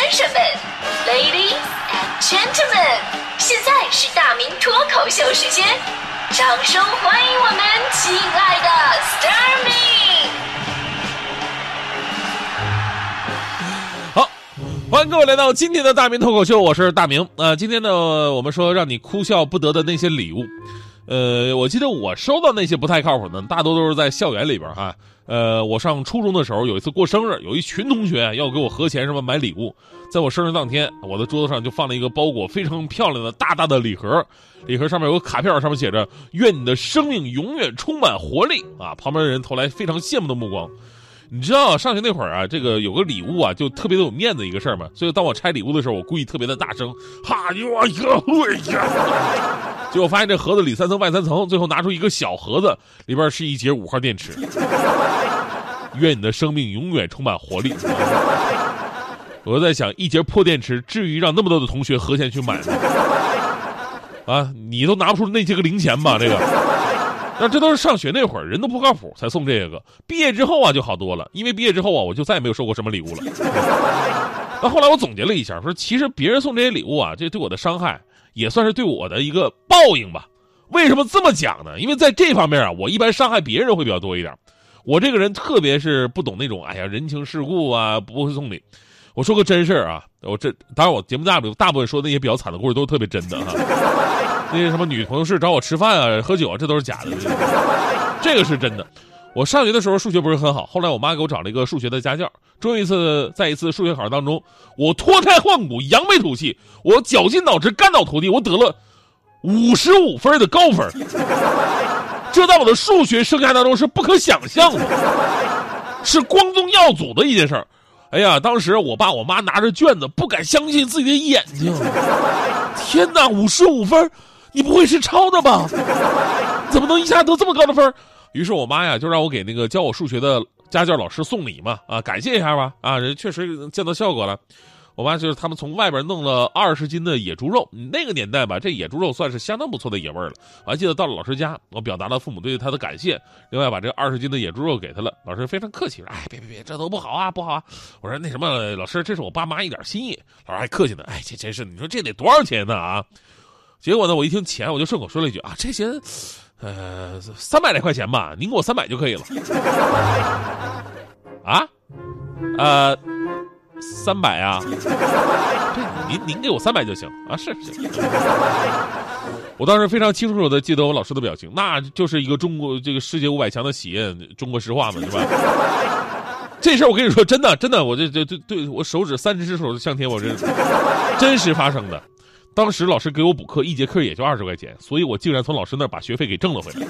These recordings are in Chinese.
先生们，Ladies and Gentlemen，现在是大明脱口秀时间，掌声欢迎我们亲爱的 s t a r m y 好，欢迎各位来到今天的大明脱口秀，我是大明。呃，今天呢，我们说让你哭笑不得的那些礼物，呃，我记得我收到那些不太靠谱的，大多都是在校园里边哈。呃，我上初中的时候有一次过生日，有一群同学要给我合钱什么买礼物，在我生日当天，我的桌子上就放了一个包裹非常漂亮的大大的礼盒，礼盒上面有个卡片，上面写着“愿你的生命永远充满活力”啊，旁边的人投来非常羡慕的目光。你知道上学那会儿啊，这个有个礼物啊，就特别的有面子一个事儿嘛。所以当我拆礼物的时候，我故意特别的大声，哈哟哟呀！结果发现这盒子里三层外三层，最后拿出一个小盒子，里边是一节五号电池。愿你的生命永远充满活力。我在想，一节破电池至于让那么多的同学合钱去买吗？啊，你都拿不出那些个零钱吧？这个。那这都是上学那会儿，人都不靠谱才送这个。毕业之后啊，就好多了，因为毕业之后啊，我就再也没有收过什么礼物了。那后来我总结了一下，说其实别人送这些礼物啊，这对我的伤害也算是对我的一个报应吧。为什么这么讲呢？因为在这方面啊，我一般伤害别人会比较多一点。我这个人特别是不懂那种哎呀人情世故啊，不会送礼。我说个真事儿啊，我这当然我节目大部大部分说那些比较惨的故事都是特别真的哈。那些什么女同事找我吃饭啊、喝酒啊，这都是假的。这个是真的。我上学的时候数学不是很好，后来我妈给我找了一个数学的家教。终于一次，在一次数学考试当中，我脱胎换骨、扬眉吐气，我绞尽脑汁、干倒涂地，我得了五十五分的高分。这在我的数学生涯当中是不可想象的，是光宗耀祖的一件事儿。哎呀，当时我爸我妈拿着卷子，不敢相信自己的眼睛。天哪，五十五分！你不会是抄的吧？怎么能一下得这么高的分？于是我妈呀，就让我给那个教我数学的家教老师送礼嘛，啊，感谢一下吧，啊，人确实见到效果了。我妈就是他们从外边弄了二十斤的野猪肉，那个年代吧，这野猪肉算是相当不错的野味了。我还记得到了老师家，我表达了父母对他的感谢，另外把这二十斤的野猪肉给他了。老师非常客气说：“哎，别别别，这都不好啊，不好啊。”我说：“那什么，老师，这是我爸妈一点心意。”老师还客气呢：“哎，这真是，你说这得多少钱呢啊？”结果呢，我一听钱，我就顺口说了一句：“啊，这些，呃，三百来块钱吧，您给我三百就可以了。”啊，呃。三百啊，对，您您给我三百就行啊，是是。我当时非常清楚的记得我老师的表情，那就是一个中国这个世界五百强的企业，中国石化嘛，是吧？这事儿我跟你说，真的真的，我这这这对我手指三只手向天，我这真实发生的。当时老师给我补课，一节课也就二十块钱，所以我竟然从老师那儿把学费给挣了回来。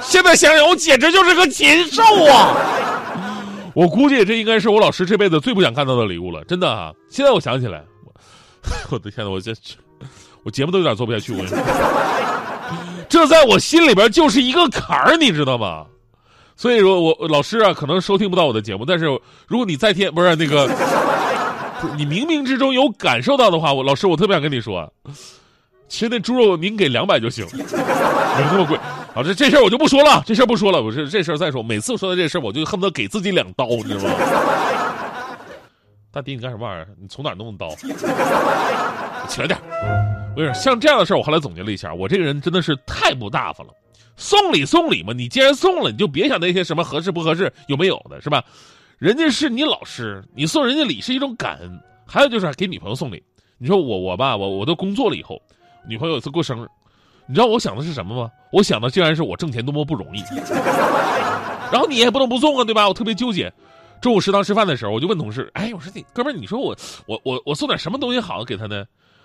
现在想想，我简直就是个禽兽啊！我估计这应该是我老师这辈子最不想看到的礼物了，真的啊！现在我想起来，我的天呐，我这我节目都有点做不下去，我这在我心里边就是一个坎儿，你知道吗？所以说，我老师啊，可能收听不到我的节目，但是如果你在天不是那个，你冥冥之中有感受到的话，我老师我特别想跟你说，其实那猪肉您给两百就行，没那么贵。啊，这这事儿我就不说了，这事儿不说了。我这这事儿再说，每次说到这事儿，我就恨不得给自己两刀，你知道吗？大迪，你干什么玩意儿？你从哪弄的刀？起来点我跟你说，像这样的事儿，我后来总结了一下，我这个人真的是太不大方了。送礼送礼嘛，你既然送了，你就别想那些什么合适不合适、有没有的，是吧？人家是你老师，你送人家礼是一种感恩。还有就是给女朋友送礼，你说我我吧，我我都工作了以后，女朋友有一次过生日。你知道我想的是什么吗？我想的竟然是我挣钱多么不容易，然后你也不能不送啊，对吧？我特别纠结。中午食堂吃饭的时候，我就问同事：“哎，我说你哥们儿，你说我我我我送点什么东西好给他呢？”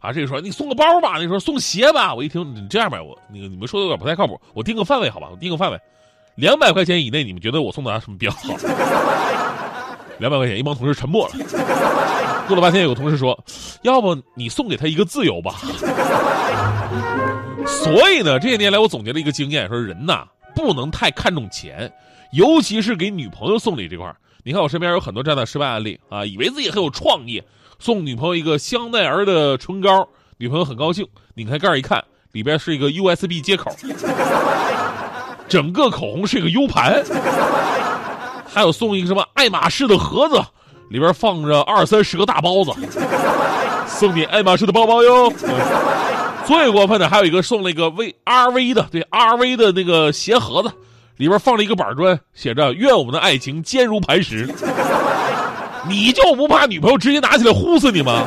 啊，这个说你送个包吧，那说送鞋吧。我一听你这样吧，我那个你们说的有点不太靠谱，我定个范围好吧？我定个范围，两百块钱以内，你们觉得我送的什么比较好？两百块钱，一帮同事沉默了。过了半天，有个同事说：“要不你送给他一个自由吧。”所以呢，这些年来我总结了一个经验，说人呐不能太看重钱，尤其是给女朋友送礼这块儿你看我身边有很多这样的失败案例啊，以为自己很有创意，送女朋友一个香奈儿的唇膏，女朋友很高兴，拧开盖一看，里边是一个 USB 接口，整个口红是一个 U 盘，还有送一个什么爱马仕的盒子，里边放着二三十个大包子，送你爱马仕的包包哟。最过分的还有一个送了一个 V R V 的，对 R V 的那个鞋盒子，里边放了一个板砖，写着“愿我们的爱情坚如磐石”。你就不怕女朋友直接拿起来呼死你吗？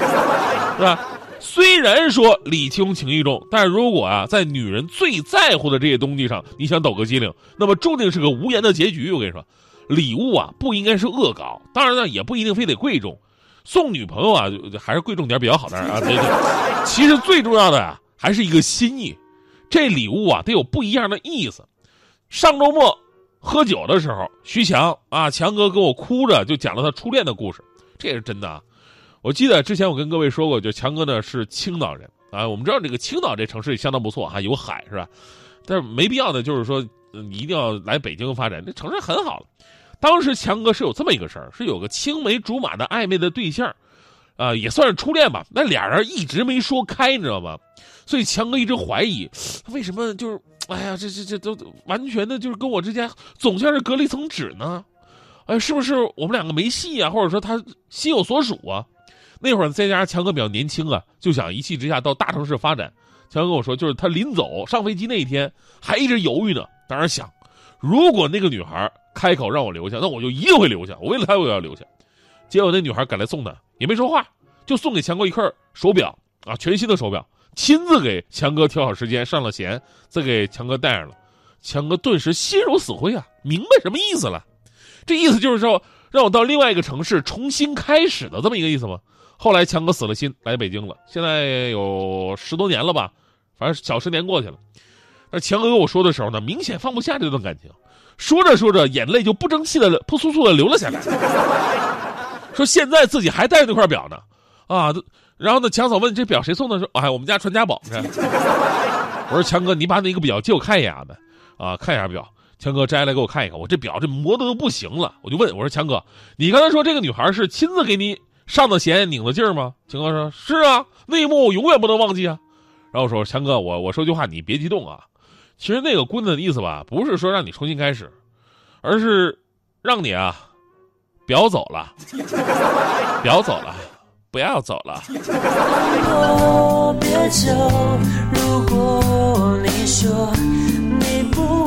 是吧？虽然说礼轻情意重，但是如果啊，在女人最在乎的这些东西上，你想抖个机灵，那么注定是个无言的结局。我跟你说，礼物啊，不应该是恶搞，当然呢，也不一定非得贵重。送女朋友啊，还是贵重点比较好的啊。其实最重要的啊，还是一个心意。这礼物啊，得有不一样的意思。上周末喝酒的时候，徐强啊，强哥跟我哭着就讲了他初恋的故事，这也是真的啊。我记得之前我跟各位说过，就强哥呢是青岛人啊。我们知道这个青岛这城市相当不错哈，有海是吧？但是没必要的，就是说你一定要来北京发展，这城市很好。当时强哥是有这么一个事儿，是有个青梅竹马的暧昧的对象，啊，也算是初恋吧。那俩人一直没说开，你知道吗？所以强哥一直怀疑，为什么就是哎呀，这这这都完全的就是跟我之间总像是隔了一层纸呢？哎，是不是我们两个没戏啊？或者说他心有所属啊？那会儿再加上强哥比较年轻啊，就想一气之下到大城市发展。强哥跟我说，就是他临走上飞机那一天还一直犹豫呢。当然想，如果那个女孩开口让我留下，那我就一定会留下。我为了她我也要留下。结果那女孩赶来送他，也没说话，就送给强哥一块手表啊，全新的手表，亲自给强哥调好时间，上了弦，再给强哥戴上了。强哥顿时心如死灰啊，明白什么意思了？这意思就是说，让我到另外一个城市重新开始的这么一个意思吗？后来强哥死了心来北京了，现在有十多年了吧，反正小十年过去了。那强哥跟我说的时候呢，明显放不下这段感情，说着说着眼泪就不争气的扑簌簌的流了下来。说现在自己还带着那块表呢，啊，然后呢，强嫂问这表谁送的？说哎，我们家传家宝。我说强哥，你把那个表借我看一眼呗，啊，看一下表。强哥摘下来给我看一看，我这表这磨的都不行了。我就问我说强哥，你刚才说这个女孩是亲自给你？上的弦，拧的劲吗？强哥说：“是啊，那一幕我永远不能忘记啊。”然后我说：“强哥，我我说句话，你别激动啊。其实那个棍子的意思吧，不是说让你重新开始，而是让你啊，表走了，表走了，不要走了。”别走，如果你说你不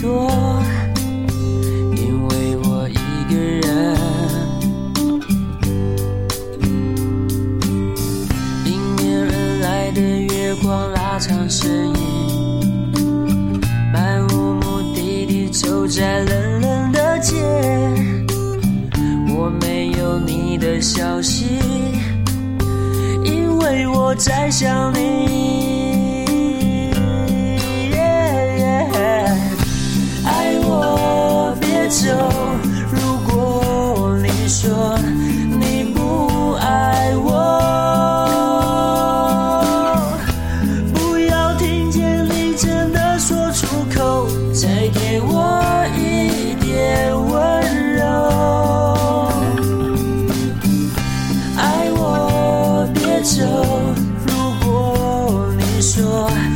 多，因为我一个人。迎面而来的月光拉长身影，漫无目的地走在冷冷的街。我没有你的消息，因为我在想你。door.